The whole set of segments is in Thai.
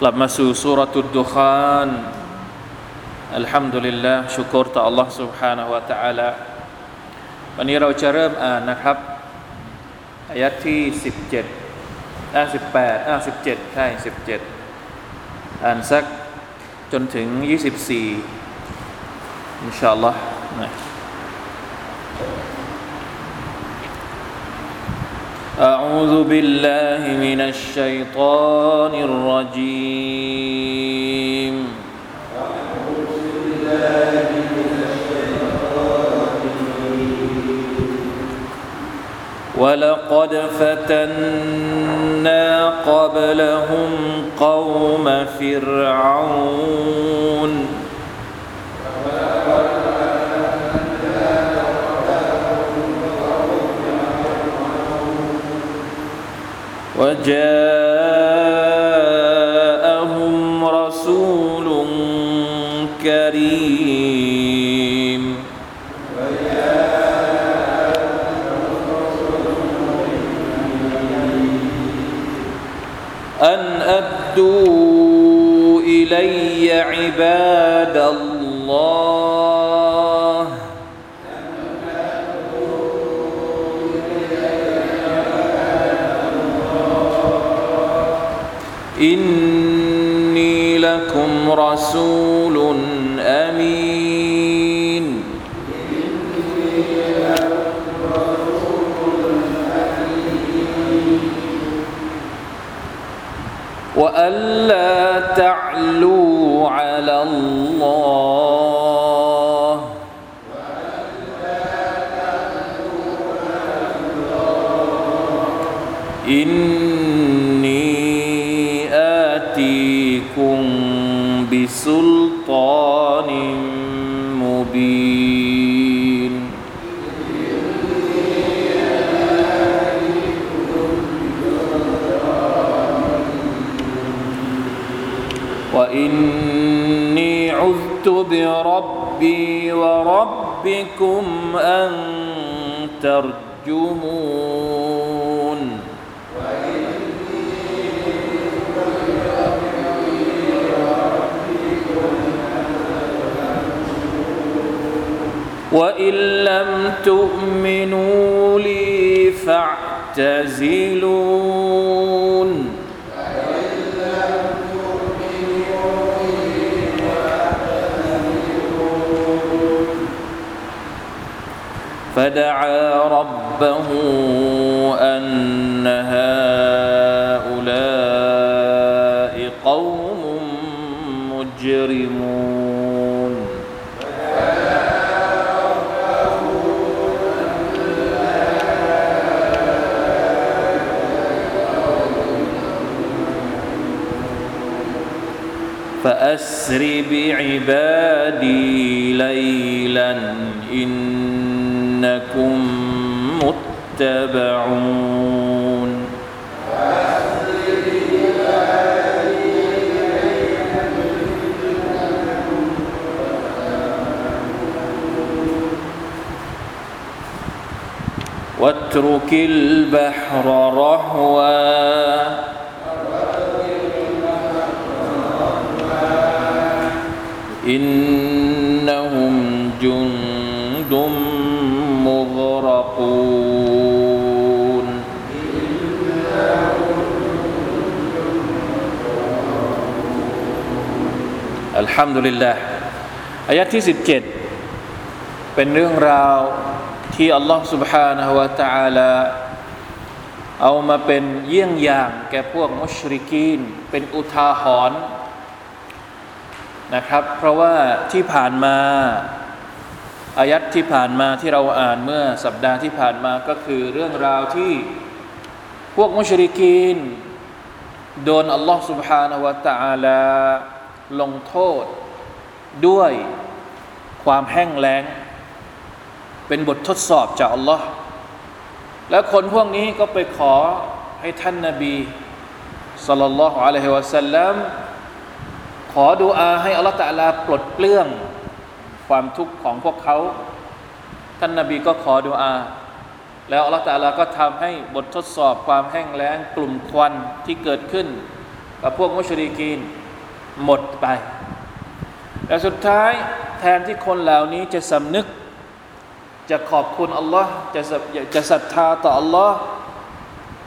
กลับมาสู่สุรตุดดุคานอัลฮัมดุลิลลาห์ชุกรต่อ Allah سبحانه และ تعالى วันนี้เราจะเริ่มอ่านนะครับอายัดที่17อ่า18อ่า17ใช่17อ่านสักจนถึง 24อินชาอัลลอฮ์ أعوذ بالله من الشيطان الرجيم. أعوذ بالله من الشيطان ولقد فتنا قبلهم قوم فرعون. وجاءهم رسول كريم. أن أدوا إلي عباد الله رسول أمين. وألا تعلوا على الله. بسلطان مبين. وإني عذت بربي وربكم أن ترجمون. وإن لم تؤمنوا لي فاعتزلون. فدعا ربه فأسر بعبادي ليلا إنكم متبعون. واترك البحر رهوا. إنهم جند مغرقون الحمد لله อายะที่ 17 เป็นเรื่องราวที่อัลลอฮ์ سبحانه และ تعالى เอามาเป็นเยี่ยงอย่างแก่พวกมุชริกีน เป็นอุทาหรณ์ นะครับ เพราะว่าที่ผ่านมาอายัดที่ผ่านมาที่เราอ่านเมื่อสัปดาห์ที่ผ่านมาก็คือเรื่องราวที่พวกมุชริกีน โดนอัลลอฮ์ سبحانه และ تعالى ลงโทษด้วยความแห้งแล้ง เป็นบททดสอบจากอัลลอฮ์แล้วคนพวกนี้ก็ไปขอให้ท่านนาบีสัลลัลลอฮุอะลัยฮิวะสัลลัม ขอดูอาให้อัลลอฮฺตะลาปลดเปลื้องความทุกข์ของพวกเขา ท่านนาบีก็ขอดูอา แล้วอัลลอฮฺตะลาก็ทำให้บททดสอบความแห้งแล้งกลุ่มควันที่เกิดขึ้น กับพวกมุชริกีนหมดไปแต่สุดท้ายแทนที่คนเหล่านี้จะสำนึก จะขอบคุณอัลลอฮ์จะจะศรัทธาต่ออัลลอฮ์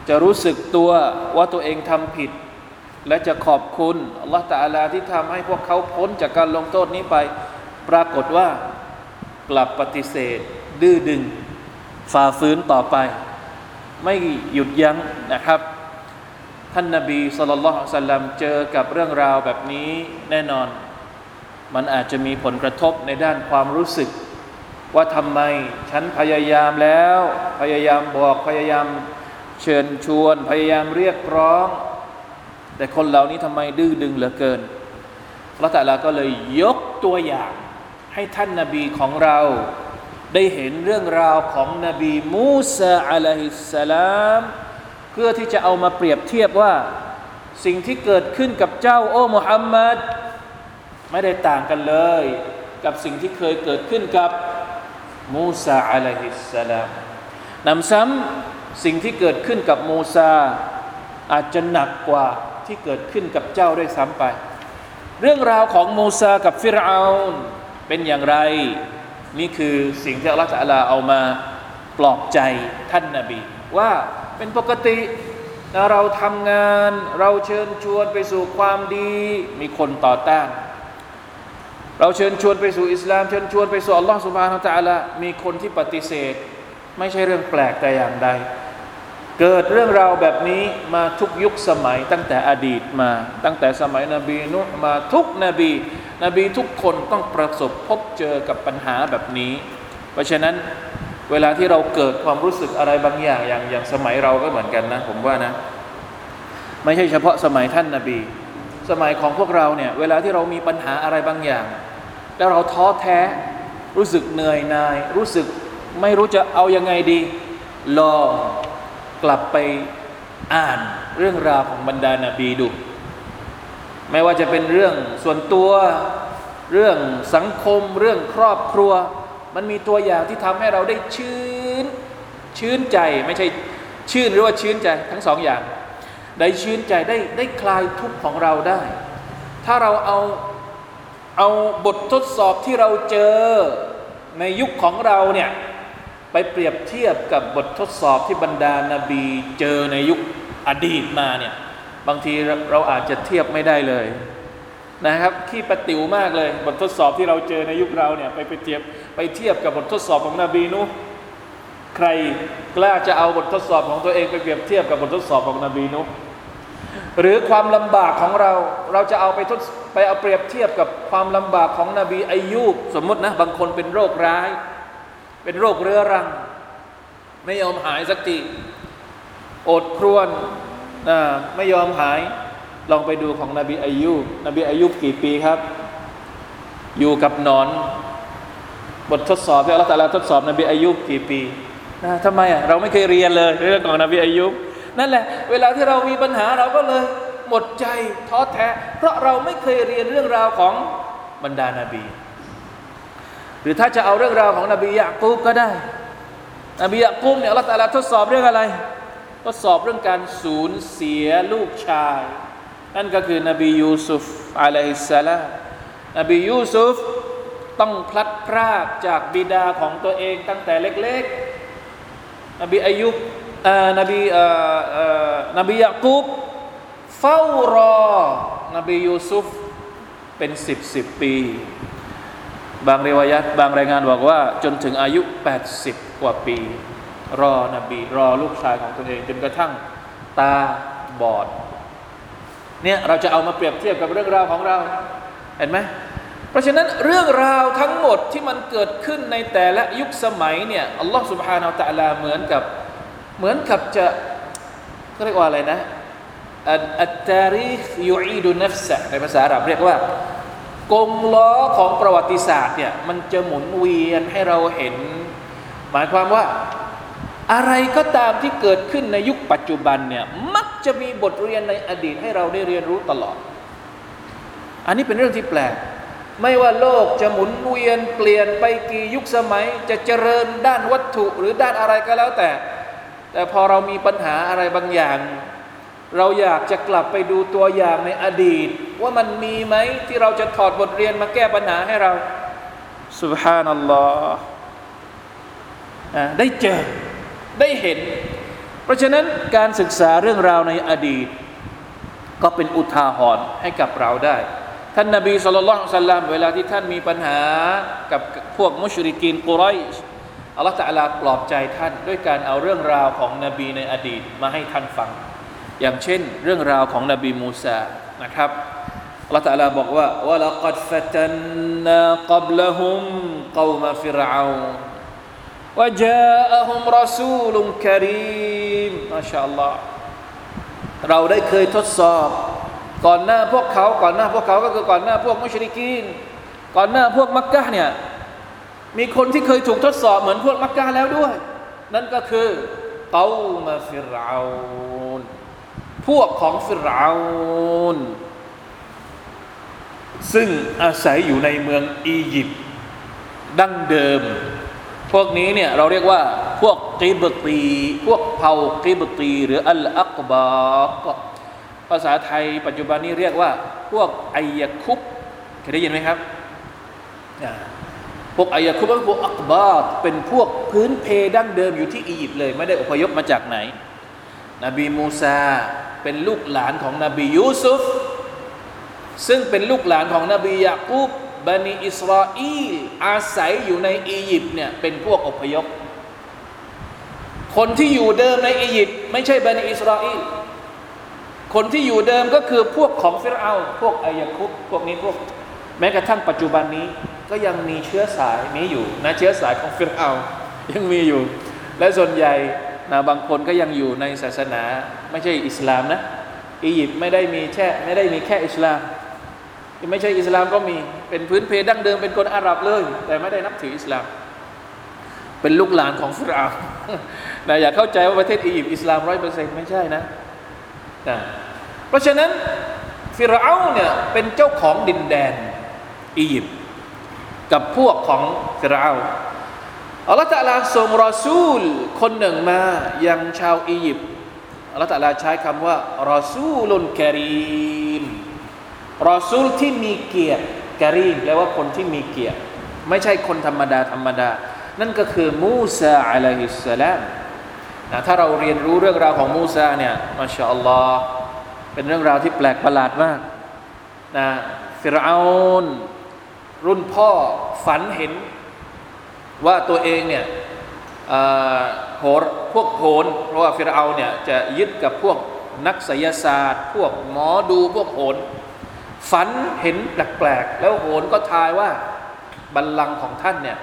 จะรู้สึกตัวว่าตัวเองทำผิด และจะขอบคุณอัลลอฮ์ตาลาที่ทำให้พวกเขาพ้นจากการลงโทษนี้ไป ปรากฏว่ากลับปฏิเสธ ดื้อดึงฝ่าฝืนต่อไป ไม่หยุดยั้งนะครับ ท่านนาบีสุลต่านสัลลัมเจอกับเรื่องราวแบบนี้แน่นอน มันอาจจะมีผลกระทบในด้านความรู้สึก ว่าทำไมฉันพยายามแล้ว พยายามบอกพยายามเชิญชวน พยายามเรียกร้อง แต่คนเหล่านี้ทำไมดื้อดึงเหลือเกินพระตาลาก็เลยยกตัวอย่าง ให้ท่านนาบีของเรา ได้เห็นเรื่องราวของนบีมูซาอะลัยฮิสสลามเพื่อที่จะเอามาเปรียบเทียบว่า สิ่งที่เกิดขึ้นกับเจ้าโอ้มุฮัมมัดไม่ได้ต่างกันเลย กับสิ่งที่เคยเกิดขึ้นกับมูซาอะลัยฮิสสลามนำซ้ำสิ่งที่เกิดขึ้นกับมูซาอาจจะหนักกว่า ที่เกิดขึ้นกับเจ้าด้วยซ้ำไป เรื่องราวของโมซากับฟิรเอาเป็นอย่างไร นี่คือสิ่งที่อัลลอฮฺเอามาปลอบใจท่านนาบี ว่าเป็นปกติเราทำงานเราเชิญชวนไปสู่ความดีมีคนต่อต้าน เราเชิญชวนไปสู่อิสลาม เชิญชวนไปสู่อัลลอฮฺสุบฮานาตะละมีคนที่ปฏิเสธ ไม่ใช่เรื่องแปลกแต่อย่างใด เกิดเรื่องราวแบบนี้มาทุกยุคสมัยตั้งแต่อดีตมา ตั้งแต่สมัยนบีนุมาทุกนบี นบีทุกคนต้องประสบพบเจอกับปัญหาแบบนี้ เพราะฉะนั้นเวลาที่เราเกิดความรู้สึกอะไรบางอย่างอย่างอย่างสมัยเราก็เหมือนกันนะ ผมว่านะ ไม่ใช่เฉพาะสมัยท่านนาบี สมัยของพวกเราเนี่ย เวลาที่เรามีปัญหาอะไรบางอย่าง แล้วเราท้อแท้รู้สึกเหนื่อยนาย รู้สึกไม่รู้จะเอายังไงดีลอง กลับไปอ่านเรื่องราวของบรรดานาบีดู ไม่ว่าจะเป็นเรื่องส่วนตัวเรื่องสังคม เรื่องครอบครัว มันมีตัวอย่างที่ทำให้เราได้ชื่น ชื่นใจไม่ใช่ชื่นหรือว่าชื่นใจทั้งสองอย่าง ได้ชื่นใจได้ได้คลายทุกข์ของเราได้ ถ้าเราเอาเอาบททดสอบที่เราเจอในยุคของเราเนี่ย ไปเปรียบเทียบกับบททดสอบที่บรรดานาบีเจอในยุคอดีตมาเนี่ยบางทีเราอาจจะเทียบไม่ได้เลยนะครับขี้ปติวมากเลย บททดสอบที่เราเจอในยุคเราเนี่ยไปไปเทียบไปเทียบกับบททดสอบของนบีนุใครกล้าจะเอาบททดสอบของตัวเองไปเปรียบเทียบกับบททดสอบของนบีนุหรือความลำบากของเราเราจะเอาไปทดไปเอาเปรียบเทียบกับความลำบากของนบีอายุบสมมตินะบางคนเป็นโรคร้าย เป็นโรคเรื้อรัง ไม่ยอมหายสักทีอดครวนนะไม่ยอมหาย ลองไปดูของนบีอายุนบีอายุกี่ปีครับ อยู่กับนอน บททดสอบที่อัลลอฮฺตะลาทดสอบนบีอายุกี่ปีนะทำไมอะเราไม่เคยเรียนเลยเรื่องของนบีอายุนั่นแหละ เวลาที่เรามีปัญหาเราก็เลยหมดใจท้อแท้ เพราะเราไม่เคยเรียนเรื่องราวของบรรดานาบี หรือถ้าจะเอาเรื่องราวของนบียะกูบก็ได้ นบียะกูบเนี่ยอัลลอฮฺตะลาทดสอบเรื่องอะไร ทดสอบเรื่องการสูญเสียลูกชาย นั่นก็คือนบียูซุฟอะลัยฮิสสลามนบียูซุฟต้องพลัดพรากจากบิดาของตัวเองตั้งแต่เล็กๆ นบีอายุบนบีนบียะกูบเฝ้ารอนบียูซุฟเป็นสิบสิบปี บางเรวายัตบางรายงานบอกว่าจนถึงอายุ 80 กว่าปี รอนบี รอลูกชายของตัวเอง จนกระทั่งตาบอด เนี่ยเราจะเอามาเปรียบเทียบกับเรื่องราวของเรา เห็นไหมเพราะฉะนั้นเรื่องราวทั้งหมดที่มันเกิดขึ้นในแต่ละยุคสมัยเนี่ยอัลลอฮฺสุบฮานาอัลตะลาเหมือนกับเหมือนกับจะเขาเรียกว่าอะไรนะอัตตาริคยูอีดุนัฟซะในภาษาอาหรับเรียกว่า กงล้อของประวัติศาสตร์เนี่ยมันจะหมุนเวียนให้เราเห็น หมายความว่าอะไรก็ตามที่เกิดขึ้นในยุคปัจจุบันเนี่ยมักจะมีบทเรียนในอดีตให้เราได้เรียนรู้ตลอด อันนี้เป็นเรื่องที่แปลก ไม่ว่าโลกจะหมุนเวียนเปลี่ยนไปกี่ยุคสมัย จะเจริญด้านวัตถุหรือด้านอะไรก็แล้วแต่ แต่พอเรามีปัญหาอะไรบางอย่าง เราอยากจะกลับไปดูตัวอย่างในอดีต ว่ามันมีไหมที่เราจะถอดบทเรียนมาแก้ปัญหาให้เราสุบฮานัลลอฮ์ได้เจอได้เห็น เพราะฉะนั้นการศึกษาเรื่องราวในอดีต ก็เป็นอุทาหรณ์ให้กับเราได้ ท่านนาบีสุลต่านสัลลัมเวลาที่ท่านมีปัญหากับพวกมุชริกีนกุไรชอัลลอฮฺตะลาปลอบใจท่าน ด้วยการเอาเรื่องราวของนบีในอดีตมาให้ท่านฟัง อย่างเช่นเรื่องราวของนบีมูซานะครับอัลลอฮฺตะลาบอกว่าวะลักัดฟะตันนากับละฮุมกอมฟิรอาวะจาอะฮุมรอซูลุมคารีมมาชาอัลลอฮ์เราได้เคยทดสอบ ก่อนหน้าพวกเขาก่อนหน้าพวกเขาก็คือก่อนหน้าพวกมุชริกีนก่อนหน้าพวกมักกะเนี่ยมีคนที่เคยถูกทดสอบเหมือนพวกมักกะแล้วด้วย นั่นก็คือเกามาฟิรอาน พวกของฟิรเอานซึ่งอาศัยอยู่ในเมืองอียิปต์ดั้งเดิม พวกนี้เนี่ยเราเรียกว่าพวกกิบตี พวกเผ่ากิบตี หรืออัลอักบากภาษาไทยปัจจุบันนี้เรียกว่า พวกไอยคุบเคยได้ยินไหมครับ พวกไอยคุบเป็พวกอักบาเป็นพวกพื้นเพดั้งเดิมอยู่ที่อียิปต์เลย ไม่ได้อพยพมาจากไหน นบีมูซาเป็นลูกหลานของนบียูซุฟซึ่งเป็นลูกหลานของนบียากูบบันิอิสราเอลอาศัยอยู่ในอียิปต์เนี่ยเป็นพวกอพยพคนที่อยู่เดิมในอียิปต์ไม่ใช่บันิอิสราเอลคนที่อยู่เดิมก็คือพวกของฟิรเอาพวกอายะคุบพวกนี้พวกแม้กระทั่งปัจจุบันนี้ก็ยังมีเชื้อสายนี้อยู่นะเชื้อสายของฟิรเอายังมีอยู่ และส่วนใหญ่ นะบางคนก็ยังอยู่ในศาสนาไม่ใช่อิสลามนะอียิปต์ไม่ได้มีแค่ไม่ได้มีแค่อิสลามไม่ใช่อิสลามก็มีเป็นพื้นเพดั้งเดิมเป็นคนอาหรับเลย แต่ไม่ได้นับถืออิสลาม เป็นลูกหลานของฟิรเอานะอย่าเข้าใจว่าประเทศอียิปต์อิสลามร้อยเปอร์เซ็นต์ไม่ใช่นะนะเพราะฉะนั้นฟิรเอาเนี่ยเป็นเจ้าของดินแดนอียิปต์กับพวกของฟิรเอา อัลลอฮฺตะลาส่งรอซูลคนหนึ่งมายังชาวอียิปต์อัลลอฮฺตะลาใช้คำว่ารอซูลุนกรีมรอซูลที่มีเกียรติกรีมแปลว่าคนที่มีเกียรติ ไม่ใช่คนธรรมดาธรรมดา นั่นก็คือมูซาอะลัยฮิสสลามนะถ้าเราเรียนรู้เรื่องราวของมูซาเนี่ยมาชาอัลลอฮ์เป็นเรื่องราวที่แปลกประหลาดมากนะฟิรเอานรุ่นพ่อฝันเห็น ว่าตัวเองเนี่ยโหรพวกโหนเพราะว่าฟิรเอาเนี่ยจะยึดกับพวกนักไสยศาสตร์ พวกหมอดูพวกโหนฝันเห็นแปลกๆแล้วโหนก็ทายว่าบัลลังก์ของท่านเนี่ย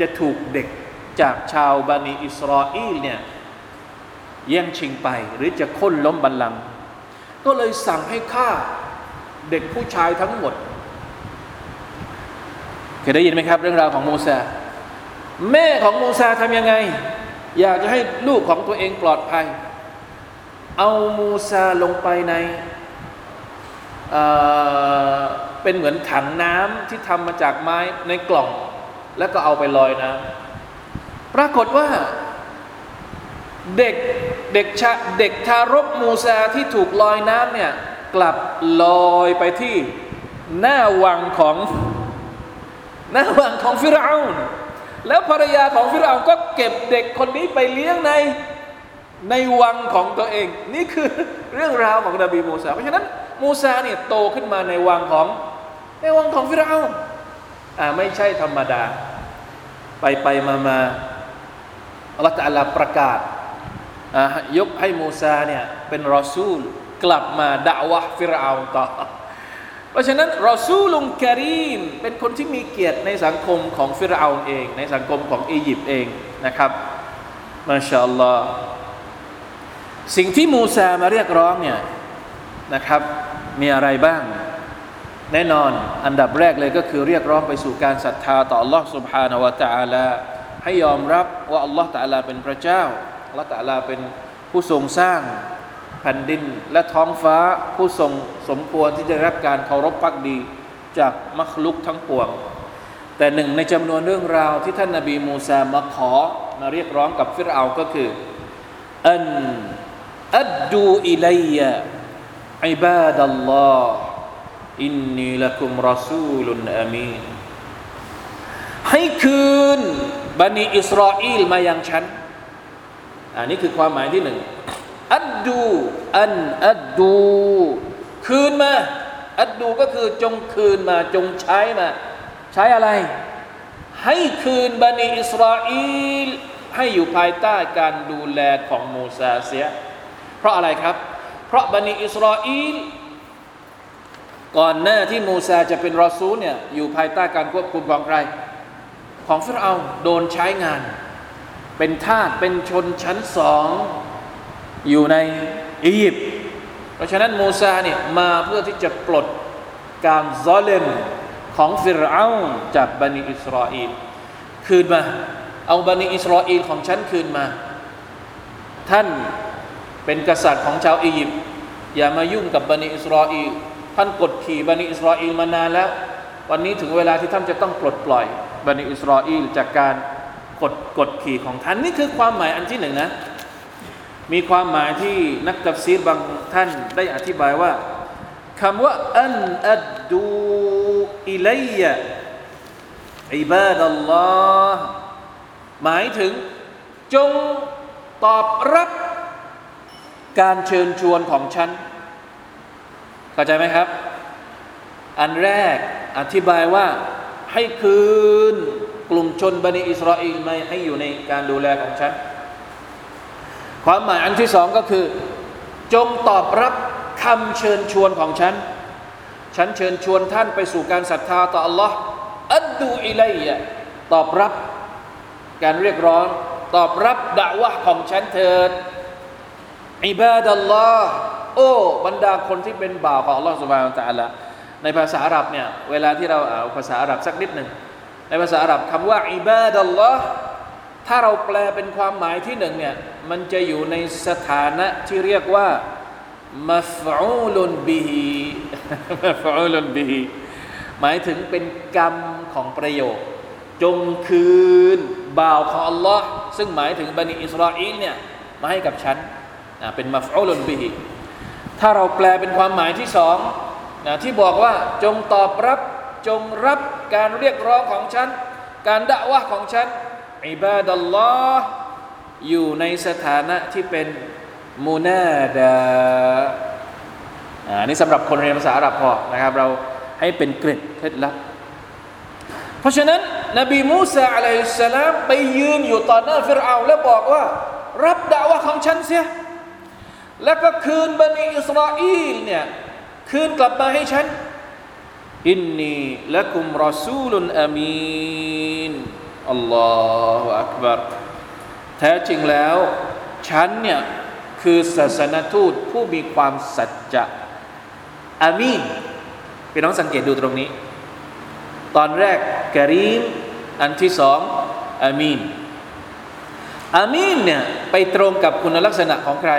จะถูกเด็กจากชาวบานีอิสราเอลเนี่ยแย่งชิงไปหรือจะค้นล้มบัลลังก์ก็เลยสั่งให้ฆ่าเด็กผู้ชายทั้งหมดเคยได้ยินไหมครับ เรื่องราวของโมูซา แม่ของมูซาทำยังไง อยากจะให้ลูกของตัวเองปลอดภัย เอามูซาลงไปในเป็นเหมือนถังน้ำที่ทำมาจากไม้ในกล่อง แล้วก็เอาไปลอยน้ำปรากฏว่าเด็กเด็กชาเด็กทารกมูซาที่ถูกลอยน้ำเนี่ยกลับลอยไปที่หน้าวังของหน้าวังของฟิรเอาน แล้วภรรยาของฟิรเอาก็เก็บเด็กคนนี้ไปเลี้ยงในในวังของตัวเอง นี่คือเรื่องราวของนบีมูซาเพราะฉะนั้นมูซาเนี่ยโตขึ้นมาในวังของในวังของฟิรเอาอ่าไม่ใช่ธรรมดา ไปไปมามาอัลลอฮฺตะลาประกาศยกให้มูซาเนี่ยเป็นรอซูล กลับมาด่าวะฟิรเอาต่อ เพราะฉะนั้นรอซูลุงกรีมเป็นคนที่มีเกียรติในสังคมของฟิรเอาเอง ในสังคมของอียิปต์เองนะครับมาชาอัลลอฮ์สิ่งที่มูซามาเรียกร้องเนี่ยนะครับมีอะไรบ้าง แน่นอนอันดับแรกเลยก็คือเรียกร้องไปสู่การศรัทธาต่อ Allah سبحانه และ تعالى ให้ยอมรับว่า Allah تعالى เป็นพระเจ้า Allah تعالى เป็นผู้ทรงสร้าง แผ่นดินและท้องฟ้าผู้ทรงสมควรที่จะรับการเคารพพักดีจากมัคลุกทั้งปวง แต่หนึ่งในจำนวนเรื่องราวที่ท่านนาบีมูซามาขอมาเรียกร้องกับฟิรเอาก็คืออันอัดดูอิลัยะอิบาดัลลอฮ์อินนีละกุมรอซูลุนอามีนให้คืนบันิอิสราเอลมายังฉันอันนี้คือความหมายที่หนึ่ง อัดดู อันอัดดู คืนมา อัดดูก็คือจงคืนมาจงใช้มา ใช้อะไร ให้คืนบันิอิสราเอลให้อยู่ภายใต้การดูแลของมูซาเสีย เพราะอะไรครับ เพราะบันิอิสราเอลก่อนหน้าที่มูซาจะเป็นรอซูลเนี่ยอยู่ภายใต้การควบคุมของใคร ของฟิรเอาโดนใช้งาน เป็นทาสเป็นชนชั้นสอง อยู่ในอียิปต์เพราะฉะนั้นมูซาเนี่ยมาเพื่อที่จะปลดการซอเลมของฟิรเอาจากบันิอิสราเอลคืนมา เอาบันิอิสราเอลของฉันคืนมา ท่านเป็นกษัตริย์ของชาวอียิปต์อย่ามายุ่งกับบันิอิสราเอลท่านกดขี่บันิอิสราเอลมานานแล้ว วันนี้ถึงเวลาที่ท่านจะต้องปลดปล่อยบันิอิสราเอลจากการกดกดขี่ของท่านนี่คือความหมายอันที่หนึ่งนะ มีความหมายที่นักตัฟซีรบางท่านได้อธิบายว่าคำว่าอันอัดดูอิเลัยะอิบาดัลลอฮ์หมายถึงจงตอบรับการเชิญชวนของฉันเข้าใจไหมครับ อันแรกอธิบายว่าให้คืนกลุ่มชนบันิอิสราเอลไม่ให้อยู่ในการดูแลของฉัน ความหมายอันที่สองก็คือ จงตอบรับคำเชิญชวนของฉัน ฉันเชิญชวนท่านไปสู่การศรัทธาต่อ Allah อัดดูอิลัยะตอบรับการเรียกร้อง ตอบรับด่าวะของฉันเถิดอิบาดัลลอฮ์โอ้บรรดาคนที่เป็นบ่าวของ Allah سبحانه และ تعالى ในภาษาอาหรับเนี่ยเวลาที่เราเอาภาษาอาหรับสักนิดหนึ่งในภาษาอาหรับคำว่าอิบาดัลลอฮ์ ถ้าเราแปลเป็นความหมายที่หนึ่งเนี่ยมันจะอยู่ในสถานะที่เรียกว่ามัฟอูลุนบิฮิมัฟอูลุนบิฮิหมายถึงเป็นกรรมของประโยค จงคืนบ่าวของ Allah ซึ่งหมายถึงบันิอิสราเอลเนี่ยมาให้กับฉันเป็นมัฟอูลุนบิฮิถ้าเราแปลเป็นความหมายที่สองนะที่บอกว่าจงตอบรับจงรับการเรียกร้องของฉัน การด่าวะของฉัน อิบาดัลลอฮ์อยู่ในสถานะที่เป็นมูนาดาอันนี้สำหรับคนเรียนภาษาอาหรับพอนะครับ เราให้เป็นเกร็ดเคล็ดลับเพราะฉะนั้น นบีมูซาอะลัยฮิสสลามไปยืนอยู่ต่อหน้าฟิรเอาแล้วบอกว่า รับด่าวะของฉันเสีย แล้วก็คืนบันิอิสราเอลเนี่ยคืนกลับมาให้ฉันอินนีละกุมรอซูลุนอามีน อัลลอฮฺอักบารแท้จริงแล้ว ฉันเนี่ย คือศาสนทูตผู้มีความสัจจะอามีนพี่น้องสังเกตดูตรงนี้ ตอนแรกกรีม อันที่สองอามีนอามีนเนี่ย ไปตรงกับคุณลักษณะของใคร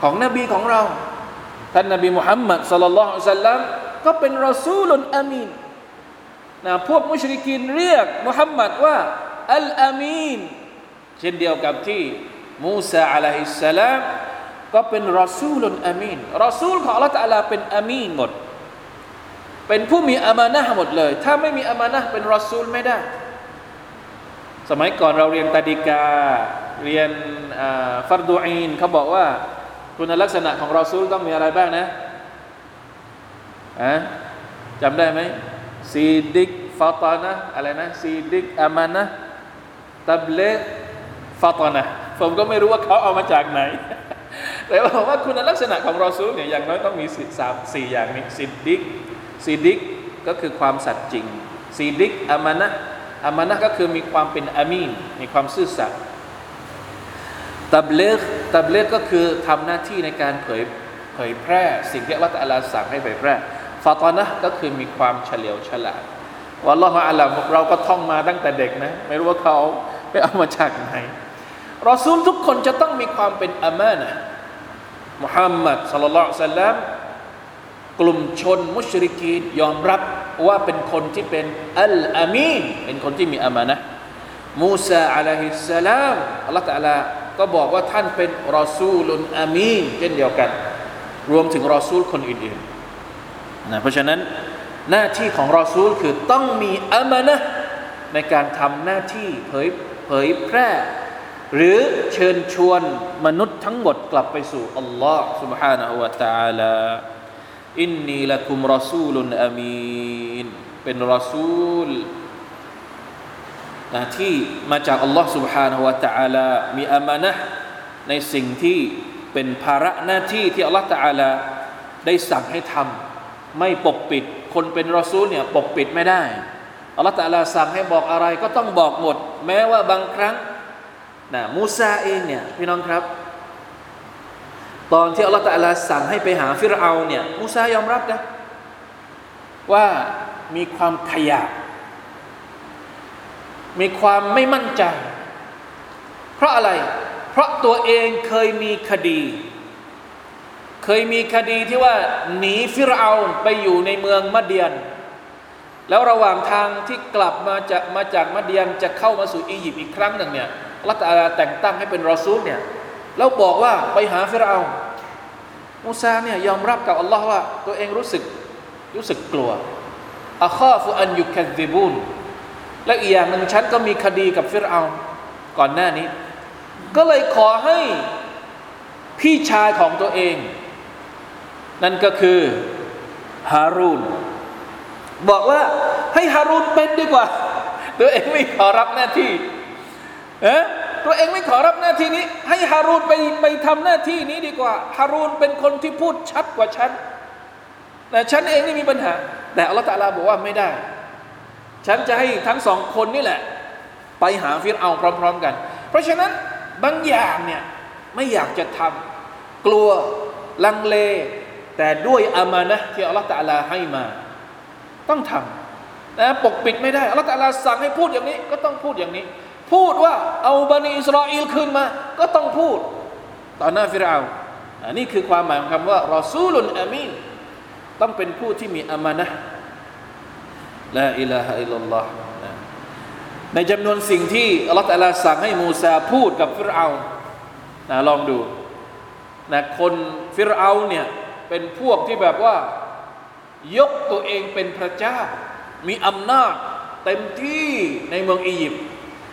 ของนบีของเรา ท่านนบีมุฮัมมัดสลลัลลอฮุซัลลัมก็เป็นรอซูลอามีน นะพวกมุชริกินเรียกมุฮัมมัดว่าอัลอามีนเช่นเดียวกับที่มูซาอะลัยฮิสสลามก็เป็นรอซูลุนอามีนรอซูลของอัลลอฮฺตะลาเป็น أمين หมด เป็นผู้มี أمانة หมดเลย ถ้าไม่มี أمانة เป็นรอซูลไม่ได้ สมัยก่อนเราเรียนตาดิกา เรียนฟัรดูอีนเขาบอกว่าคุณลักษณะของรอซูลต้องมีอะไรบ้างนะอะจำได้ไหม صدق فطانة อะไรนะ صدق أمانة تبليغ فطانةผมก็ไม่รู้ว่าเขาเอามาจากไหน แต่ว่าว่าคุณลักษณะของรอซูลเนี่ยอย่างน้อยต้องมีสามสี่อย่างนี้صدق صدق ก็คือความสัตย์จริง صدق أمانة أمانة ก็คือมีความเป็น أمين มีความซื่อสัตย์ تبليغ تبليغ ก็คือทำหน้าที่ในการเผยเผยแพร่ สิ่งที่อัลลอฮฺอัลลสั่งให้เผยแพร่ فطانة ก็คือมีความเฉลียวฉลาดوالله أعلم เราก็ท่องมาตั้งแต่เด็กนะ ไม่รู้ว่าเขาไปเอามาจากไหนรอซูลทุกคนจะต้องมีความเป็นอามานะมุฮัมมัดสัลลัลลอฮุซัลลัมกลุ่มชนมุชริกีนยอมรับว่าเป็นคนที่เป็นอัลอามีนเป็นคนที่มีอามานะมูซาอะลัยฮิสสลามอัลลอฮฺตะลาก็บอกว่าท่านเป็นรอซูลุนอามีนเช่นเดียวกัน รวมถึงรอซูลคนอื่นๆ นะเพราะฉะนั้นหน้าที่ของรอซูลคือต้องมีอามานะในการทำหน้าที่เผยเผยแพร่ หรือเชิญชวนมนุษย์ทั้งหมดกลับไปสู่อัลลอฮ์ سبحانه และ تعالى อินนีละคุมรอซูลุนอามีนเป็นรอซูลนะที่มาจากอัลลอฮ์ سبحانه และ تعالى มีอามานะในสิ่งที่เป็นภาระหน้าที่ที่อัลลอฮ์ تعالى ได้สั่งให้ทำ ไม่ปกปิด คนเป็นรอซูลเนี่ยปกปิดไม่ได้อัลลอฮฺตะลาสั่งให้บอกอะไรก็ต้องบอกหมด แม้ว่าบางครั้งนะมูซาเองเนี่ยพี่น้องครับ ตอนที่อัลลอฮฺตะลาสั่งให้ไปหาฟิรเอาเนี่ยมูซายอมรับนะว่ามีความขยะ มีความไม่มั่นใจ เพราะอะไร เพราะตัวเองเคยมีคดี เคยมีคดีที่ว่าหนีฟิรเอาไปอยู่ในเมืองมะเดียน แล้วระหว่างทางที่กลับมาจากมาจากมะเดียนจะเข้ามาสู่อียิปต์อีกครั้งหนึ่งเนี่ยอัลลอฮฺตะลาแต่งตั้งให้เป็นรอซูลเนี่ยแล้วบอกว่าไปหาฟิรเอามูซาเนี่ยยอมรับกับอัลลอฮ์ว่าตัวเองรู้สึกรู้สึกกลัวأخاف أن يكذبون และอีกอย่างหนึ่งฉันก็มีคดีกับฟิรเอาก่อนหน้านี้ ก็เลยขอให้พี่ชายของตัวเอง นั่นก็คือฮารูนบอกว่าให้ฮารูนเป็นดีกว่า ตัวเองไม่ขอรับหน้าที่เอ๊ะตัวเองไม่ขอรับหน้าที่นี้ ให้ฮารูนไปไปทำหน้าที่นี้ดีกว่าฮารูนเป็นคนที่พูดชัดกว่าฉันแต่ฉันเองนี่มีปัญหา แต่อัลลอฮฺตะลาบอกว่าไม่ได้ ฉันจะให้ทั้งสองคนนี่แหละ ไปหาฟิรเอาพร้อม ๆ กัน เพราะฉะนั้นบางอย่างเนี่ยไม่อยากจะทำกลัวลังเล แต่ด้วยอามานะที่อัลลอฮฺตะลาให้มา ต้องทำนะปกปิดไม่ได้อัลลอฮฺตะลาสั่งให้พูดอย่างนี้ ก็ต้องพูดอย่างนี้ พูดว่าเอาบันิอิสราเอลคืนมา ก็ต้องพูด ต่อหน้าฟิรเอาอันนี้คือความหมายของคำว่ารอซูลุนอามีนต้องเป็นผู้ที่มีอามานะลาอิลาฮะอิลลัลลอฮ์ในจำนวนสิ่งที่อัลลอฮฺตะลาสั่งให้มูซาพูดกับฟิรเอานะลองดูนะคนฟิรเอาเนี่ย เป็นพวกที่แบบว่า ยกตัวเองเป็นพระเจ้า มีอำนาจเต็มที่ในเมืองอียิปต์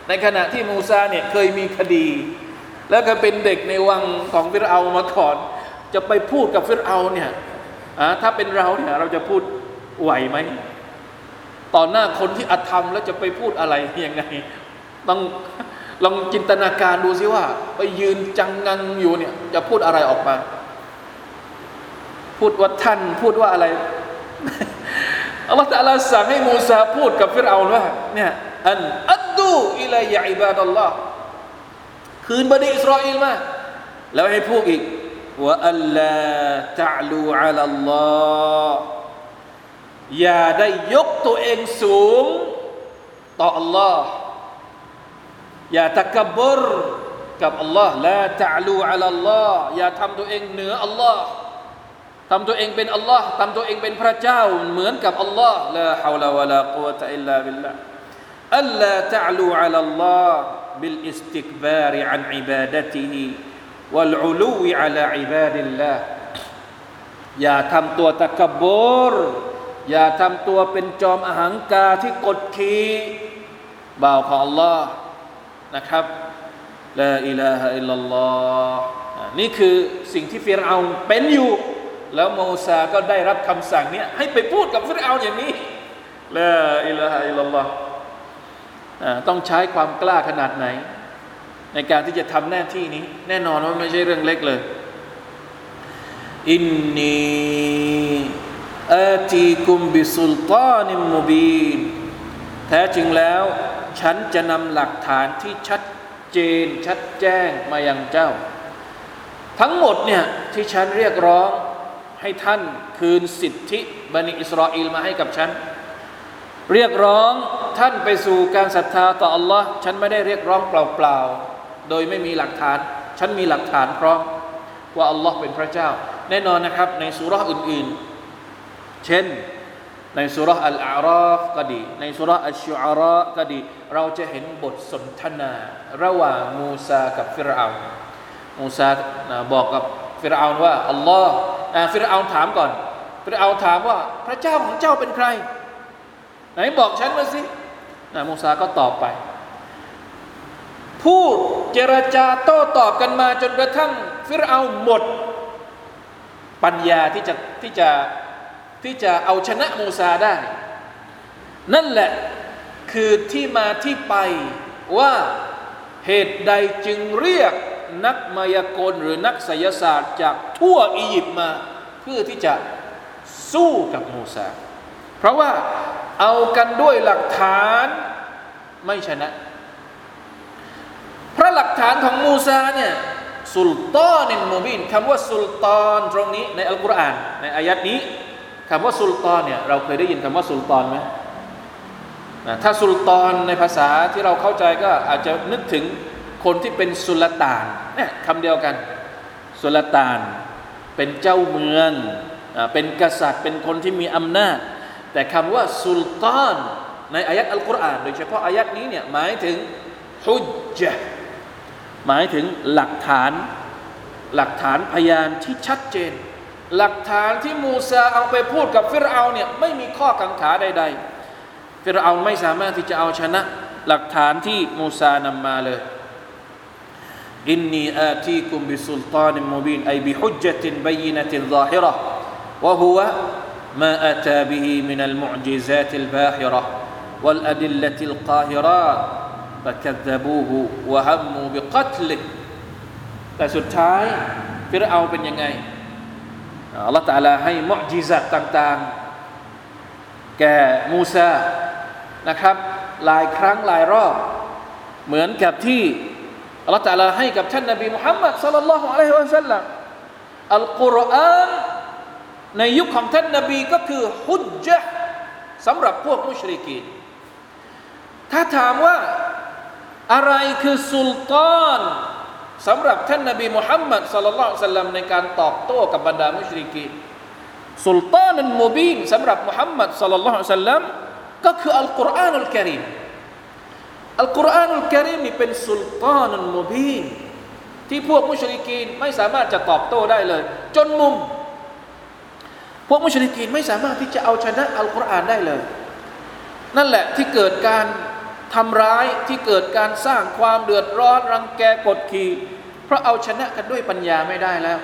ในขณะที่มูซาเนี่ยเคยมีคดี แล้วก็เป็นเด็กในวังของฟิรเอามาก่อน จะไปพูดกับฟิรเอาเนี่ยถ้าเป็นเราเนี่ยเราจะพูดไหวไหมต่อหน้าคนที่อธรรมแล้วจะไปพูดอะไรยังไงต้องลองจินตนาการดูซิว่า ไปยืนจังงังอยู่เนี่ยจะพูดอะไรออกมา พูดว่าท่าน พูดว่าอะไรอัลลอฮฺตะลาสั่งให้มูซาพูดกับฟิรเอาว่าเนี่ยอันอัดดูอิลัยอิบาดัลลอฮ์คืนบดีอิสราเอลมาแล้วให้พูดอีกว่าอัลลาตะลูอัลลอฮ์อย่าได้ยกตัวเองสูง ต่อ Allah อย่าตะกบรกับ Allah ละตะลูอัลลอฮ์อย่าทำตัวเองเหนือ Allah ทำตัวเองเป็นอัลลอฮ์ทำตัวเองเป็นพระเจ้าเหมือนกับอัลลอฮ์ลาฮาวลาวะลากุวะตะอิลลาบิลลาอัลลาตะลูอัลالله بالاستكبار عن عبادته والعلو على عباد الله อย่าทำตัวتكبر อย่าทำตัวเป็นจอมอหังกาที่กดขี่บ่าวของ อัลลอฮฺ นะครับلا إله إلا الله นี่คือสิ่งที่ฟิรเอาเป็นอยู่ แล้วมูซาก็ได้รับคำสั่งเนี้ยให้ไปพูดกับฟิรเอาอย่างนี้ละอิลาฮะอิลลัลอฮ์ต้องใช้ความกล้าขนาดไหน ในการที่จะทำหน้าที่นี้ แน่นอนว่าไม่ใช่เรื่องเล็กเลย อินนีอาตีกุมบิสุลตานิมมบีนแท้จริงแล้ว ฉันจะนำหลักฐานที่ชัดเจนชัดแจ้งมายังเจ้า ทั้งหมดเนี่ยที่ฉันเรียกร้อง ให้ท่านคืนสิทธิบันิอิสราเอลมาให้กับฉัน เรียกร้องท่านไปสู่การศรัทธาต่ออัลลอฮ์ฉันไม่ได้เรียกร้องเปล่าๆ โดยไม่มีหลักฐาน ฉันมีหลักฐานพร้อมว่าอัลลอฮ์เป็นพระเจ้า แน่นอนนะครับ ในสุราอื่นๆ เช่นในสุรษอัลอาราฟก็ดี ในสุรษอัลชูอาระก็ดี เราจะเห็นบทสนทนา ระหว่างมูซากับฟิรเอามูซาบอกกับฟิรเอาว่าอัลลอฮ์ ฟิรเอาถามก่อน ฟิรเอาถามว่าพระเจ้าของเจ้าเป็นใคร ไหนบอกฉันมาสิมูซาก็ตอบไป พูดเจรจาโต้ตอบกันมาจนกระทั่ง ฟิรเอาหมด ปัญญาที่จะที่จะที่จะเอาชนะมูซาได้ นั่นแหละคือที่มาที่ไปว่าเหตุใดจึงเรียก นักมายากลหรือนักไสยศาสตร์จากทั่วอียิปต์มา เพื่อที่จะสู้กับมูซา เพราะว่าเอากันด้วยหลักฐานไม่ชนะ พระหลักฐานของมูซาเนี่ยสุลตานินมูบินคำว่าสุลตานตรงนี้ในอัลกุรอานในอายัดนี้คำว่าสุลตานเนี่ยเราเคยได้ยินคำว่าสุลตานไหมถ้าสุลตานในภาษาที่เราเข้าใจก็อาจจะนึกถึง คนที่เป็นสุลต่านเนี่ยคำเดียวกัน สุลต่าน เป็นเจ้าเมือง เป็นกษัตริย์ เป็นคนที่มีอำนาจ แต่คำว่าสุลต่านในอายัดอัลกุรอานโดยเฉพาะอายัดนี้เนี่ยหมายถึงฮุจจ์หมายถึงหลักฐาน หลักฐานพยานที่ชัดเจน หลักฐานที่มูซาเอาไปพูดกับฟิรเอาเนี่ยไม่มีข้อกังขาใด ๆฟิรเอาไม่สามารถที่จะเอาชนะ หลักฐานที่มูซานำมาเลย อินนีอาตีคุมบิสุลตานมุบินไอบิฮุจจตินบยินติน ظاهرة وهو ما أتى به من المعجزات الباهرة والأدلة القاهرات فكذبوه وهموا بقتله แต่สุดท้ายฟิรเอาเป็นยังไงอัลลอฮฺตาลาให้มุจิซัตต่างๆ แก่มูซานะครับหลายครั้งหลายรอบ เหมือนกับที่ อัลลอฮฺตาลาให้กับท่านนบีมุฮัมมัดสัลลัลลอฮุอะลัยฮิวะสัลลัมอัลกุรอานในยุคของท่านนบีก็คือฮุจจ์สำหรับพวกมุชริกีนถ้าถามว่าอะไรคือสุลต่านสำหรับท่านนบีมุฮัมมัดสัลลัลลอฮุซัลลัมในการตอบโต้กับบรรดามุชริกีสุลตานันมูบีนสำหรับมุฮัมมัดสัลลัลลอฮุซัลลัมก็คืออัลกุรอานอัลกิริม อัลกุรอานอัลกิริมนี่เป็นสุลตานันมูบีนที่พวกมุชริกีนไม่สามารถจะตอบโต้ได้เลย จนมุม พวกมุชริกีนไม่สามารถที่จะเอาชนะอัลกุรอานได้เลย นั่นแหละที่เกิดการทำร้ายที่เกิดการสร้างความเดือดร้อนรังแกกดขี่เพราะเอาชนะกันด้วยปัญญาไม่ได้แล้ว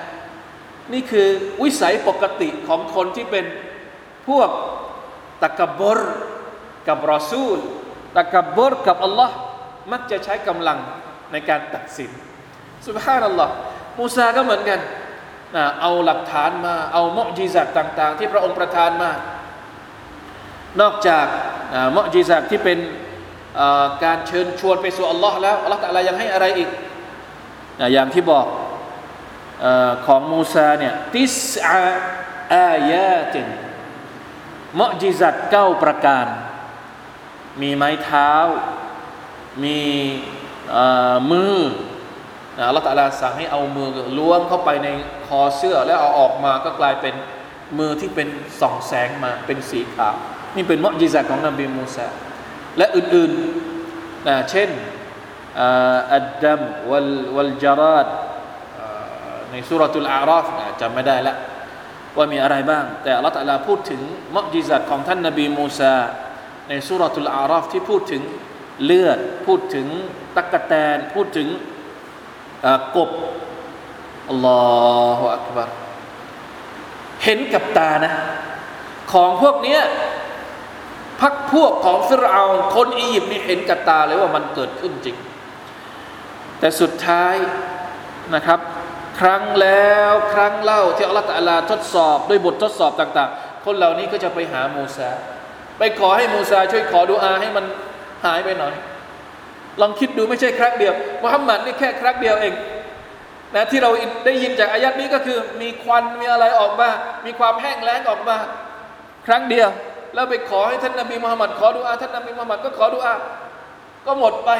นี่คือวิสัยปกติของคนที่เป็นพวกตะกบรกับรอซูล ตะกับบรกับอัลลอฮ์มักจะใช้กำลังในการตัดสินสุบฮานัลลอฮ์มูซาก็เหมือนกันนะเอาหลักฐานมา เอามอจิซัตต่างๆ ที่พระองค์ประทานมา นอกจากมอจิซัตที่เป็นการเชิญชวนไปสู่อัลลอฮ์แล้วอัลลอฮ์ตะลายังให้อะไรอีกอย่างที่บอกอของมูซาเนี่ยติสอาอายาตินมอจิซัตเก้าประการ มีไม้เท้า มีมืออัลลอฮฺตะลาสั่งให้เอามือล้วงเข้าไปในคอเสื้อแล้วเอาออกมาก็กลายเป็นมือที่เป็นส่องแสงมาเป็นสีขาวนี่เป็นمعجزات ของนบีมูซาและอื่นๆนะเช่นالدم وال والجراد ใน سورة الأعراف จำไม่ได้ละว่ามีอะไรบ้าง แต่อัลลอฮฺพูดถึงمعجزات ของท่านนบีมูซา ในسورة الأعراف ที่พูดถึงเลือด พูดถึงตั๊กแตน พูดถึงกบอัลลอฮฺอักบารเห็นกับตานะ ของพวกเนี้ยพักพวกของฟิรเอาคนอียิปต์นี่เห็นกับตาเลยว่ามันเกิดขึ้นจริง แต่สุดท้ายนะครับ ครั้งแล้วครั้งเล่าที่อัลลอฮฺตะลาทดสอบด้วยบททดสอบต่าง ๆ คนเหล่านี้ก็จะไปหามูซา ไปขอให้มูซาช่วยขอดุอาให้มันหายไปหน่อย ลองคิดดูไม่ใช่ครั้งเดียวมุฮัมมัดนี่แค่ครั้งเดียวเองนะที่เราได้ยินจากอายัดนี้ก็คือ มีควันมีอะไรออกมา มีความแห้งแล้งออกมา ครั้งเดียว แล้วไปขอให้ท่านนบีมุฮัมมัดขอดุอาท่านนบีมุฮัมมัดก็ขอดุอาก็หมดไป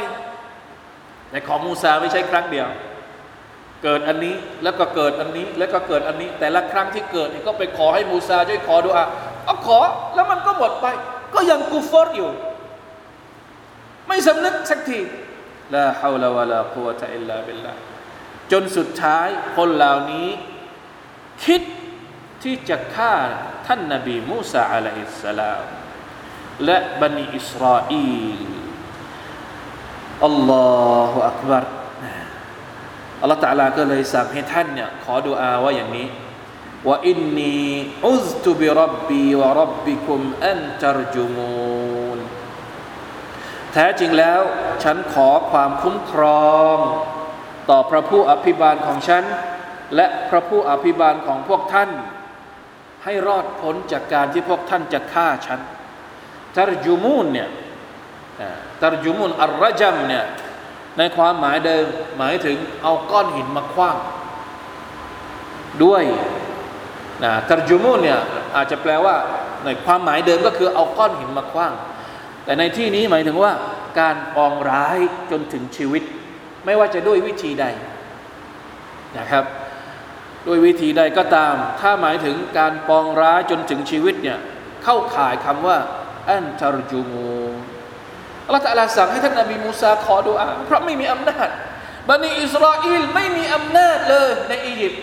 แต่ของมูซาไม่ใช่ครั้งเดียว เกิดอันนี้แล้วก็เกิดอันนี้แล้วก็เกิดอันนี้ แต่ละครั้งที่เกิดก็ไปขอให้มูซาช่วยขอดุอา ก็ขอแล้วมันก็หมดไป ก็ยังกูฟอร์อยู่ ไม่สำนึกสักทีلا حول ولا قوة إلا بالله จนสุดท้ายคนเหล่านี้ คิดที่จะฆ่าท่านนบีมูซาอะลัยฮิสสลามและบันิอิสราเอลอัลลอฮฺอักบารอัลลอฮฺตะลาก็เลยสั่งให้ท่านเนี่ยขอดุอาว่าอย่างนี้ ว่าอินนีอุซตุบิรับบีวะรับบิคุมอันตรจุมูนแท้จริงแล้ว ฉันขอความคุ้มครอง ต่อพระผู้อภิบาลของฉัน และพระผู้อภิบาลของพวกท่าน ให้รอดพ้นจากการที่พวกท่านจะฆ่าฉันตรจุมูนเนี่ยตรจุมุนอัลรจัมเนี่ยในความหมายเดิมหมายถึงเอาก้อนหินมาคว้าง ด้วย นะตรจุมุนเนี่ยอาจจะแปลว่าในความหมายเดิมก็คือเอาก้อนหินมาคว้าง แต่ในที่นี้หมายถึงว่าการปองร้ายจนถึงชีวิต ไม่ว่าจะด้วยวิธีใดนะครับ ด้วยวิธีใดก็ตาม ถ้าหมายถึงการปองร้ายจนถึงชีวิตเนี่ยเข้าข่ายคำว่าอันตรจุมูอัลลอฮฺตะลาสั่งให้ท่านนบีมูซาขอดุอาเพราะไม่มีอำนาจบันิอิสราเอลไม่มีอำนาจเลยในอียิปต์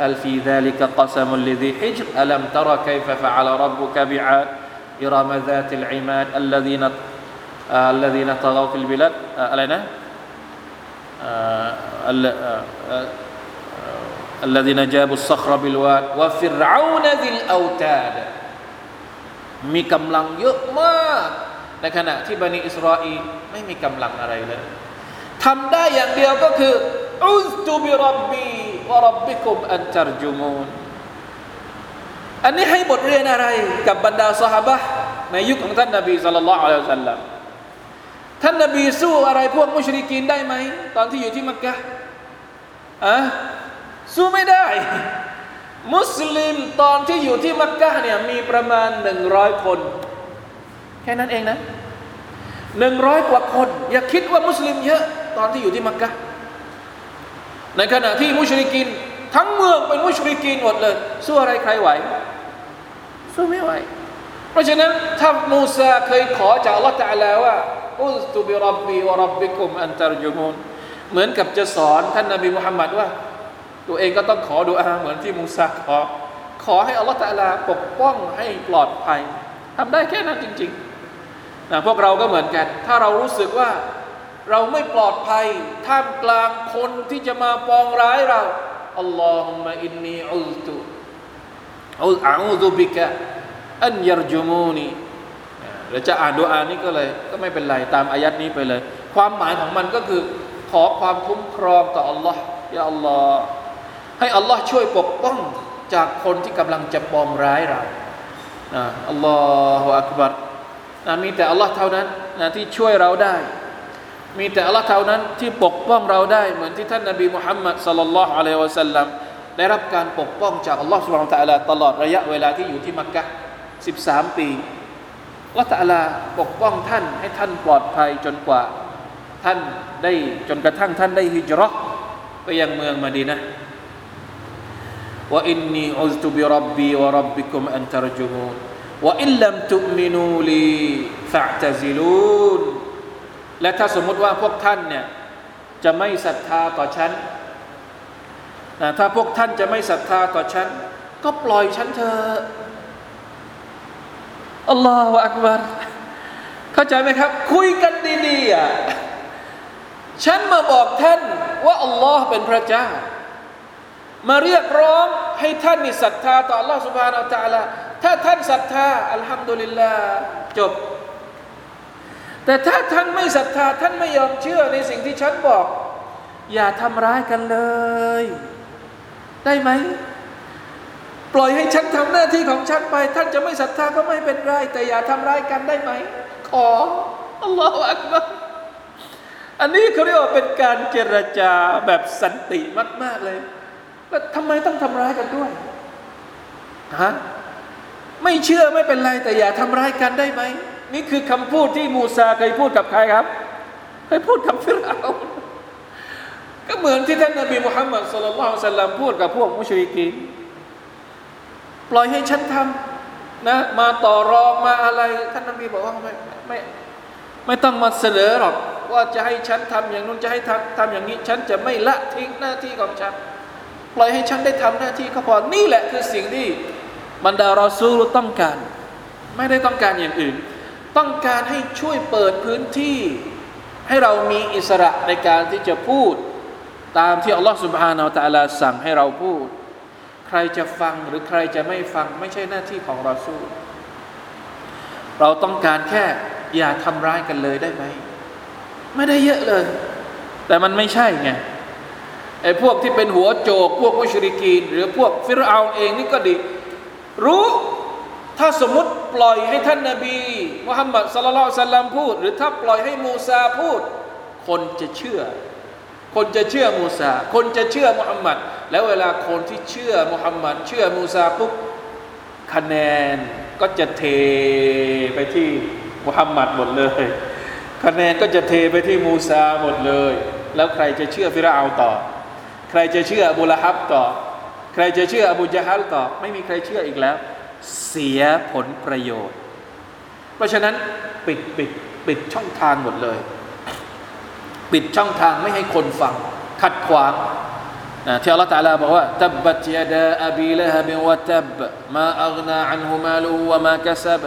هل في ذلك قسم لذي حجر ألم تر كيف فعل ربك بعاد إرم ذات العماد الذين آه الذين طغوا في البلاد آه علينا آه الذين جابوا الصخر بالواد وفرعون ذي الأوتاد มีกำลังเยอะมากในขณะที่บันิอิสราเอลไม่มีกำลังอะไรเลยทำได้อย่างเดียวก็คืออุสตุบิรับบี วะรับบิคุมอันตรจุมูนอันนี้ให้บทเรียนอะไรกับบรรดาสหบะในยุคของท่านนบีสุลต่านละอัลลอฮฺสัลลัมท่านนบีสู้อะไรพวกมุชริกีนได้ไหม ตอนที่อยู่ที่มักกะอะสู้ไม่ได้ มุสลิมตอนที่อยู่ที่มักกะเนี่ยมีประมาณหนึ่งร้อยคน แค่นั้นเองนะหนึ่งร้อยกว่าคน อย่าคิดว่ามุสลิมเยอะตอนที่อยู่ที่มักกะ ในขณะที่มุชริกิน ทั้งเมืองเป็นมุชริกินหมดเลย สู้อะไรใครไหว สู้ไม่ไหว เพราะฉะนั้นถ้ามูซาเคยขอจากอัลลอฮฺตะลาว่าอุสตุบิรับบีวรับบิคุมอันตรจุมูนเหมือนกับจะสอนท่านนบีมุฮัมมัดว่า ตัวเองก็ต้องขอดุอาเหมือนที่มูซาขอ ขอให้อัลลอฮฺตะลาปกป้องให้ปลอดภัยทำได้แค่นั้นจริงๆนะพวกเราก็เหมือนกัน ถ้าเรารู้สึกว่า เราไม่ปลอดภัย ท่ามกลางคนที่จะมาปองร้ายเราอัลลอฮุมะอินนีอุลตุอุลอาอูซุบิกะอันยรจุมูนีเราจะอ่านดูอานี้ก็เลยก็ไม่เป็นไรตามอายัดนี้ไปเลย ความหมายของมันก็คือ ขอความคุ้มครองต่ออัลลอฮ์ยาอัลลอฮ์ให้อัลลอฮ์ช่วยปกป้องจากคนที่กำลังจะปองร้ายเราอัลลอฮฺอักบัรมีแต่อัลลอฮ์เท่านั้นที่ช่วยเราได้ มีแต่อัลลอฮ์เท่านั้นที่ปกป้องเราได้เหมือนที่ท่านนบีมุฮัมมัดสัลลัลลอฮุอะลัยฮิวะสัลลัมได้รับการปกป้องจากอัลลอฮ์สุบฮานตะลาตลอดระยะเวลาที่อยู่ที่มักกะ13 ปีอัลลอฮ์ตะอัลาปกป้องท่านให้ท่านปลอดภัยจนกว่าท่านได้จนกระทั่งท่านได้ฮิจรัตไปยังเมืองมาดีนะว่าอินนีอุซตุบิรับบีวะรับบิคุมอันตรจุมูนว่าอิลลัมตุมินูลีฟะตะซิลูน และถ้าสมมติว่าพวกท่านเนี่ยจะไม่ศรัทธาต่อฉันนะถ้าพวกท่านจะไม่ศรัทธาต่อฉัน ก็ปล่อยฉันเถอะอัลลอฮฺอักบารเข้าใจไหมครับ คุยกันดีๆอะฉันมาบอกท่านว่าอัลลอฮ์เป็นพระเจ้า มาเรียกร้องให้ท่านนี่ศรัทธาต่ออัลลอฮ์สุบฮานาอัลตะลาถ้าท่านศรัทธาอัลฮัมดุลิลลาห์จบ แต่ถ้าท่านไม่ศรัทธาท่านไม่ยอมเชื่อในสิ่งที่ฉันบอก อย่าทำร้ายกันเลย ได้ไหม ปล่อยให้ฉันทำหน้าที่ของฉันไป ท่านจะไม่ศรัทธาก็ไม่เป็นไร แต่อย่าทำร้ายกันได้ไหม ขออัลลอฮฺอักบารอันนี้เขาเรียกว่าเป็นการเจรจาแบบสันติมากๆเลยแล้วทำไมต้องทำร้ายกันด้วยฮะไม่เชื่อไม่เป็นไรแต่อย่าทำร้ายกันได้ไหม นี่คือคำพูดที่มูซาเคยพูดกับใครครับ เคยพูดกับฟิรเอาก็เหมือนที่ท่านนบีมุฮัมมัดสุลลัลสัลลัมพูดกับพวกมุชริกีนปล่อยให้ฉันทำนะมาต่อรองมาอะไร ท่านนบีบอกว่าไม่ไม่ไม่ต้องมาเสนอหรอก ว่าจะให้ฉันทำอย่างนู้นจะให้ทำทำอย่างนี้ ฉันจะไม่ละทิ้งหน้าที่ของฉันปล่อยให้ฉันได้ทำหน้าที่ก็พอนี่แหละคือสิ่งที่บรรดารอซูลต้องการ ไม่ได้ต้องการอย่างอื่น ต้องการให้ช่วยเปิดพื้นที่ ให้เรามีอิสระในการที่จะพูด ตามที่อัลลอฮฺสุบฮานาอัลตะลาสั่งให้เราพูด ใครจะฟังหรือใครจะไม่ฟังไม่ใช่หน้าที่ของเรอซูลเราต้องการแค่อย่าทำร้ายกันเลยได้ไหม ไม่ได้เยอะเลย แต่มันไม่ใช่ไงไอ้พวกที่เป็นหัวโจก พวกมุชริกีน หรือพวกฟิรเอาเองนี่ก็ดี รู้ ถ้าสมมติปล่อยให้ท่านนาบีมุฮัมมัดสลลัลสัลลัมพูด หรือถ้าปล่อยให้มูซาพูด คนจะเชื่อ คนจะเชื่อมูซา คนจะเชื่อมุฮัมมัดแล้วเวลาคนที่เชื่อมุฮัมมัดเชื่อมูซาปุ๊บคะแนนก็จะเทไปที่มุฮัมมัดหมดเลย คะแนนก็จะเทไปที่มูซาหมดเลย แล้วใครจะเชื่อฟิรเอาต่อ ใครจะเชื่ออบูละฮับต่อ ใครจะเชื่ออบูจาฮัลต่อ ไม่มีใครเชื่ออีกแล้ว เสียผลประโยชน์ เพราะฉะนั้นปิดปิดปิดช่องทางหมดเลย ปิดช่องทางไม่ให้คนฟัง ขัดขวางนะที่อัลลอฮฺตะลาบอกว่าตับบัตยาดาอบีละฮบิวะตับมาอักนาอันฮุมาลูวะมากะซับ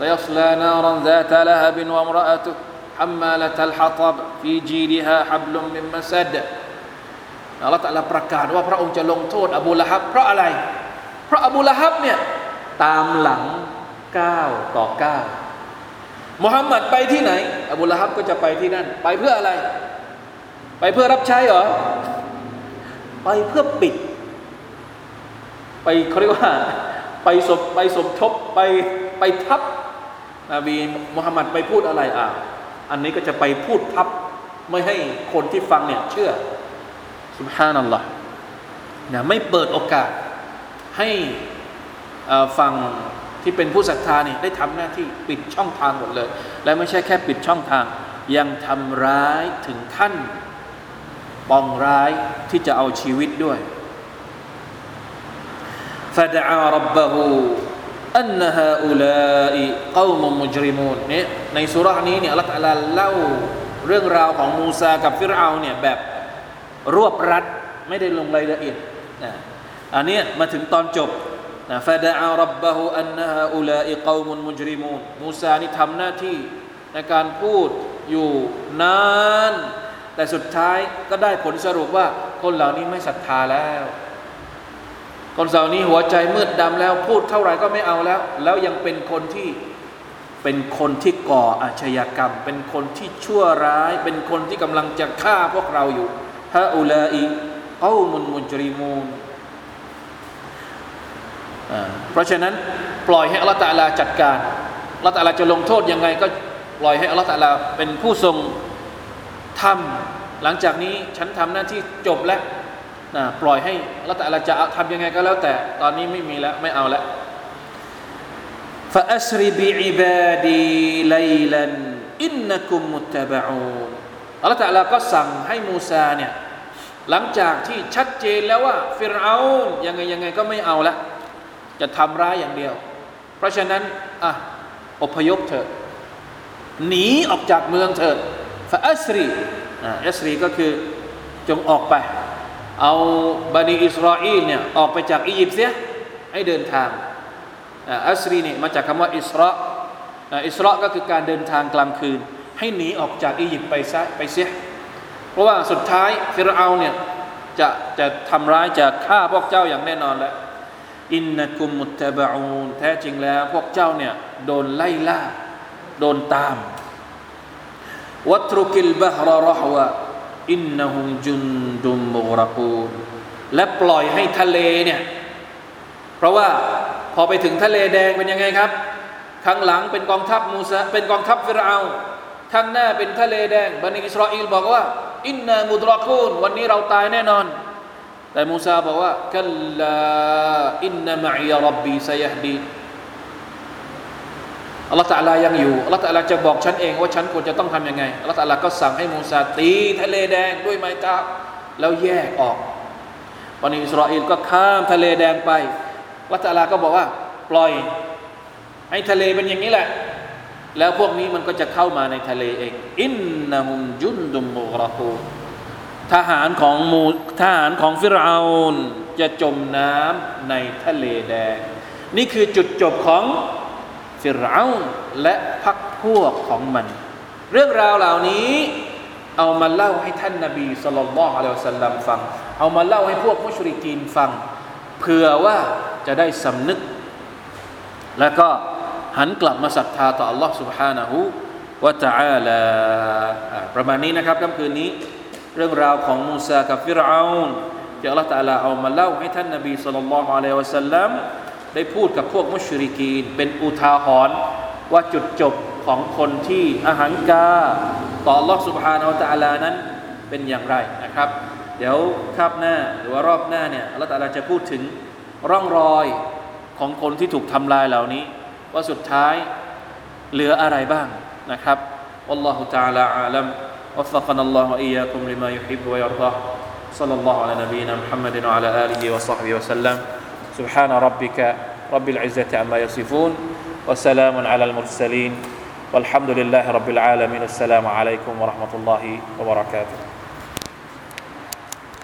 سيصلى نارا ذات لهب وامرأته حمالة الحطب في جيدها حبل من مسد อัลลอฮฺตะลาประกาศว่าพระองค์จะลงโทษอบูละฮับ เพราะอะไร เพราะอบูละฮับเนี่ย ตามหลัง 9 ต่อ9มุฮัมมัดไปที่ไหน อบูละฮับก็จะไปที่นั่น ไปเพื่ออะไร ไปเพื่อรับใช้เหรอ ไปเพื่อปิด ไปเขาเรียกว่า ไปสมไปสมทบไปไปทับนบีมุฮัมมัดไปพูดอะไรอะ อันนี้ก็จะไปพูดทับไม่ให้คนที่ฟังเนี่ยเชื่อสุบฮานัลลอฮ์นะไม่เปิดโอกาสให้ ฟังที่เป็นผู้ศรัทธาเนี่ยได้ทำหน้าที่ปิดช่องทางหมดเลย และไม่ใช่แค่ปิดช่องทาง ยังทำร้ายถึงขั้นปองร้ายที่จะเอาชีวิตด้วย فدعا ربه อันฮาอุลาอิกอมุมุจริมูนเนี่ยในสุรานี้เนี่ยอัลลอฮฺเล่าเรื่องราวของมูซากับฟิรเอาเนี่ยแบบรวบรัดไม่ได้ลงรายละเอียดนะอันนี้มาถึงตอนจบ นะฟาดะอารับบะฮูอันฮาอุลาอิกอมุนมุจริมูนมูซานี่ทำหน้าที่ในการพูดอยู่นาน แต่สุดท้ายก็ได้ผลสรุปว่าคนเหล่านี้ไม่ศรัทธาแล้ว คนเหล่านี้หัวใจมืดดำแล้ว พูดเท่าไหร่ก็ไม่เอาแล้ว แล้วยังเป็นคนที่เป็นคนที่ก่ออาชญากรรม เป็นคนที่ชั่วร้าย เป็นคนที่กำลังจะฆ่าพวกเราอยู่ฮาอุลาอีเอามุนมุจริมูน เพราะฉะนั้นปล่อยให้อัลลอฮฺตะลาจัดการอัลลอฮฺตะลาจะลงโทษยังไงก็ปล่อยให้อัลลอฮฺตะลาเป็นผู้ทรงทำหลังจากนี้ฉันทำหน้าที่จบแล้วนะปล่อยให้แล้วแต่เราจะทำยังไงก็แล้วแต่ตอนนี้ไม่มีแล้วไม่เอาแล้วฟาอัสริบิอิบาดีไลลันอินนักุมมุตตบะอูนอัลลอฮฺตะลาก็สั่งให้มูซาเนี่ยหลังจากที่ชัดเจนแล้วว่าฟิรเอายังไงยังไงก็ไม่เอาละ จะทำร้ายอย่างเดียว เพราะฉะนั้นอะอพยพเถอะหนีออกจากเมืองเถิดฟาอัสรีอัสรีก็คือจงออกไป เอาบันิอิสราเอลเนี่ยออกไปจากอียิปต์เสียให้เดินทางอัสรีเนี่ยมาจากคำว่าอิสราอ่าอิสราก็คือการเดินทางกลางคืน ให้หนีออกจากอียิปต์ไปซะไปเสียเพราะว่าสุดท้ายฟิรเอาเนี่ยจะจะทำร้ายจะฆ่าพวกเจ้าอย่างแน่นอนแล้ว อินนักุมมุตตะบะอูนแท้จริงแล้ว พวกเจ้าเนี่ยโดนไล่ล่า โดนตาม واترك البحر رهوا إنهم جند مغرقون และปล่อยให้ทะเลเนี่ย เพราะว่าพอไปถึงทะเลแดงเป็นยังไงครับ ข้างหลังเป็นกองทัพมูซาเป็นกองทัพฟิรเอาข้างหน้าเป็นทะเลแดงบะนีอิสราเอลบอกว่า إنا لمدركون วันนี้เราตายแน่นอน แต่มูซาบอกว่าكلا إن معي ربي سيهدينอัลลอฮฺตะลายังอยู่อัลลอฮฺตะลาจะบอกฉันเองว่าฉันควรจะต้องทำยังไงอัลลอฮฺตะลาก็สั่งให้มูซาตีทะเลแดงด้วยไม้เท้าแล้วแยกออกวันนี้อิสราเอลก็ข้ามทะเลแดงไปอัลลอฮฺตะลาก็บอกว่า ปล่อย ให้ทะเลเป็นอย่างนี้แหละ แล้วพวกนี้มันก็จะเข้ามาในทะเลเอง อินนะฮุมจุนดุมมุกรกู ทหารของมูทหารของฟิรเอานจะจมน้ำในทะเลแดง นี่คือจุดจบของฟิรเอานและพรรคพวกของมัน เรื่องราวเหล่านี้ เอามาเล่าให้ท่านนาบีสุลต่านละอัลลอฮฺสัลลัมฟัง เอามาเล่าให้พวกมุชริกีนฟังเผื่อว่าจะได้สำนึก แล้วก็หันกลับมาศรัทธาต่อ Allah سبحانه และ تعالى อ่าประมาณนี้นะครับค่ำคืนนี้ เรื่องราวของมูซากับฟิรเอานที่ Allah تعالى เอามาเล่าให้ท่านนบีสุลต่านละอะลัยฮิวะสัลลัมได้พูดกับพวกมุชริกีน เป็นอุทาหรณ์ว่าจุดจบของคนที่อาหังกา ต่อ Allah سبحانه และ تعالى นั้นเป็นอย่างไรนะครับ เดี๋ยวคาบหน้าหรือว่ารอบหน้าเนี่ย Allah تعالى จะพูดถึงร่องรอยของคนที่ถูกทำลายเหล่านี้ ว่าสุดท้ายเหลืออะไรบ้างนะครับ والله تعالى أعلم وفقنا الله وإياكم لما يحب ويرضاه صلى الله على نبينا محمد وعلى آله وصحبه وسلم. سبحان ربك رب العزة عما يصفون وسلام على المرسلين. والحمد لله رب العالمين. السلام عليكم ورحمة الله وبركاته.